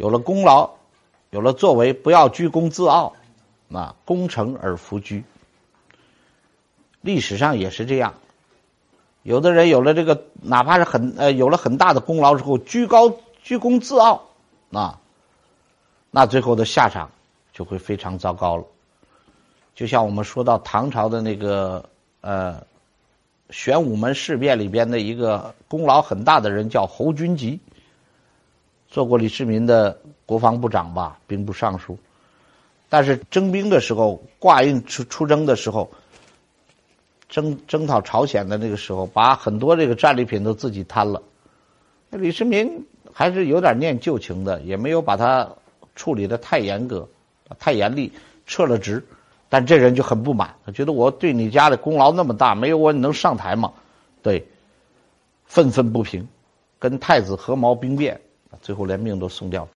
有了功劳，有了作为，不要居功自傲，啊，功成而弗居。历史上也是这样，有的人有了这个，哪怕是很呃有了很大的功劳之后，居高居功自傲，啊，那最后的下场就会非常糟糕了。就像我们说到唐朝的那个呃玄武门事变里边的一个功劳很大的人，叫侯君集。做过李世民的国防部长吧，兵部尚书，但是征兵的时候，挂印出出征的时候，征征讨朝鲜的那个时候，把很多这个战利品都自己贪了。李世民还是有点念旧情的，也没有把他处理的太严格、太严厉，撤了职。但这人就很不满，他觉得我对你家的功劳那么大，没有我你能上台吗？对，愤愤不平，跟太子合谋兵变。最后连命都送掉。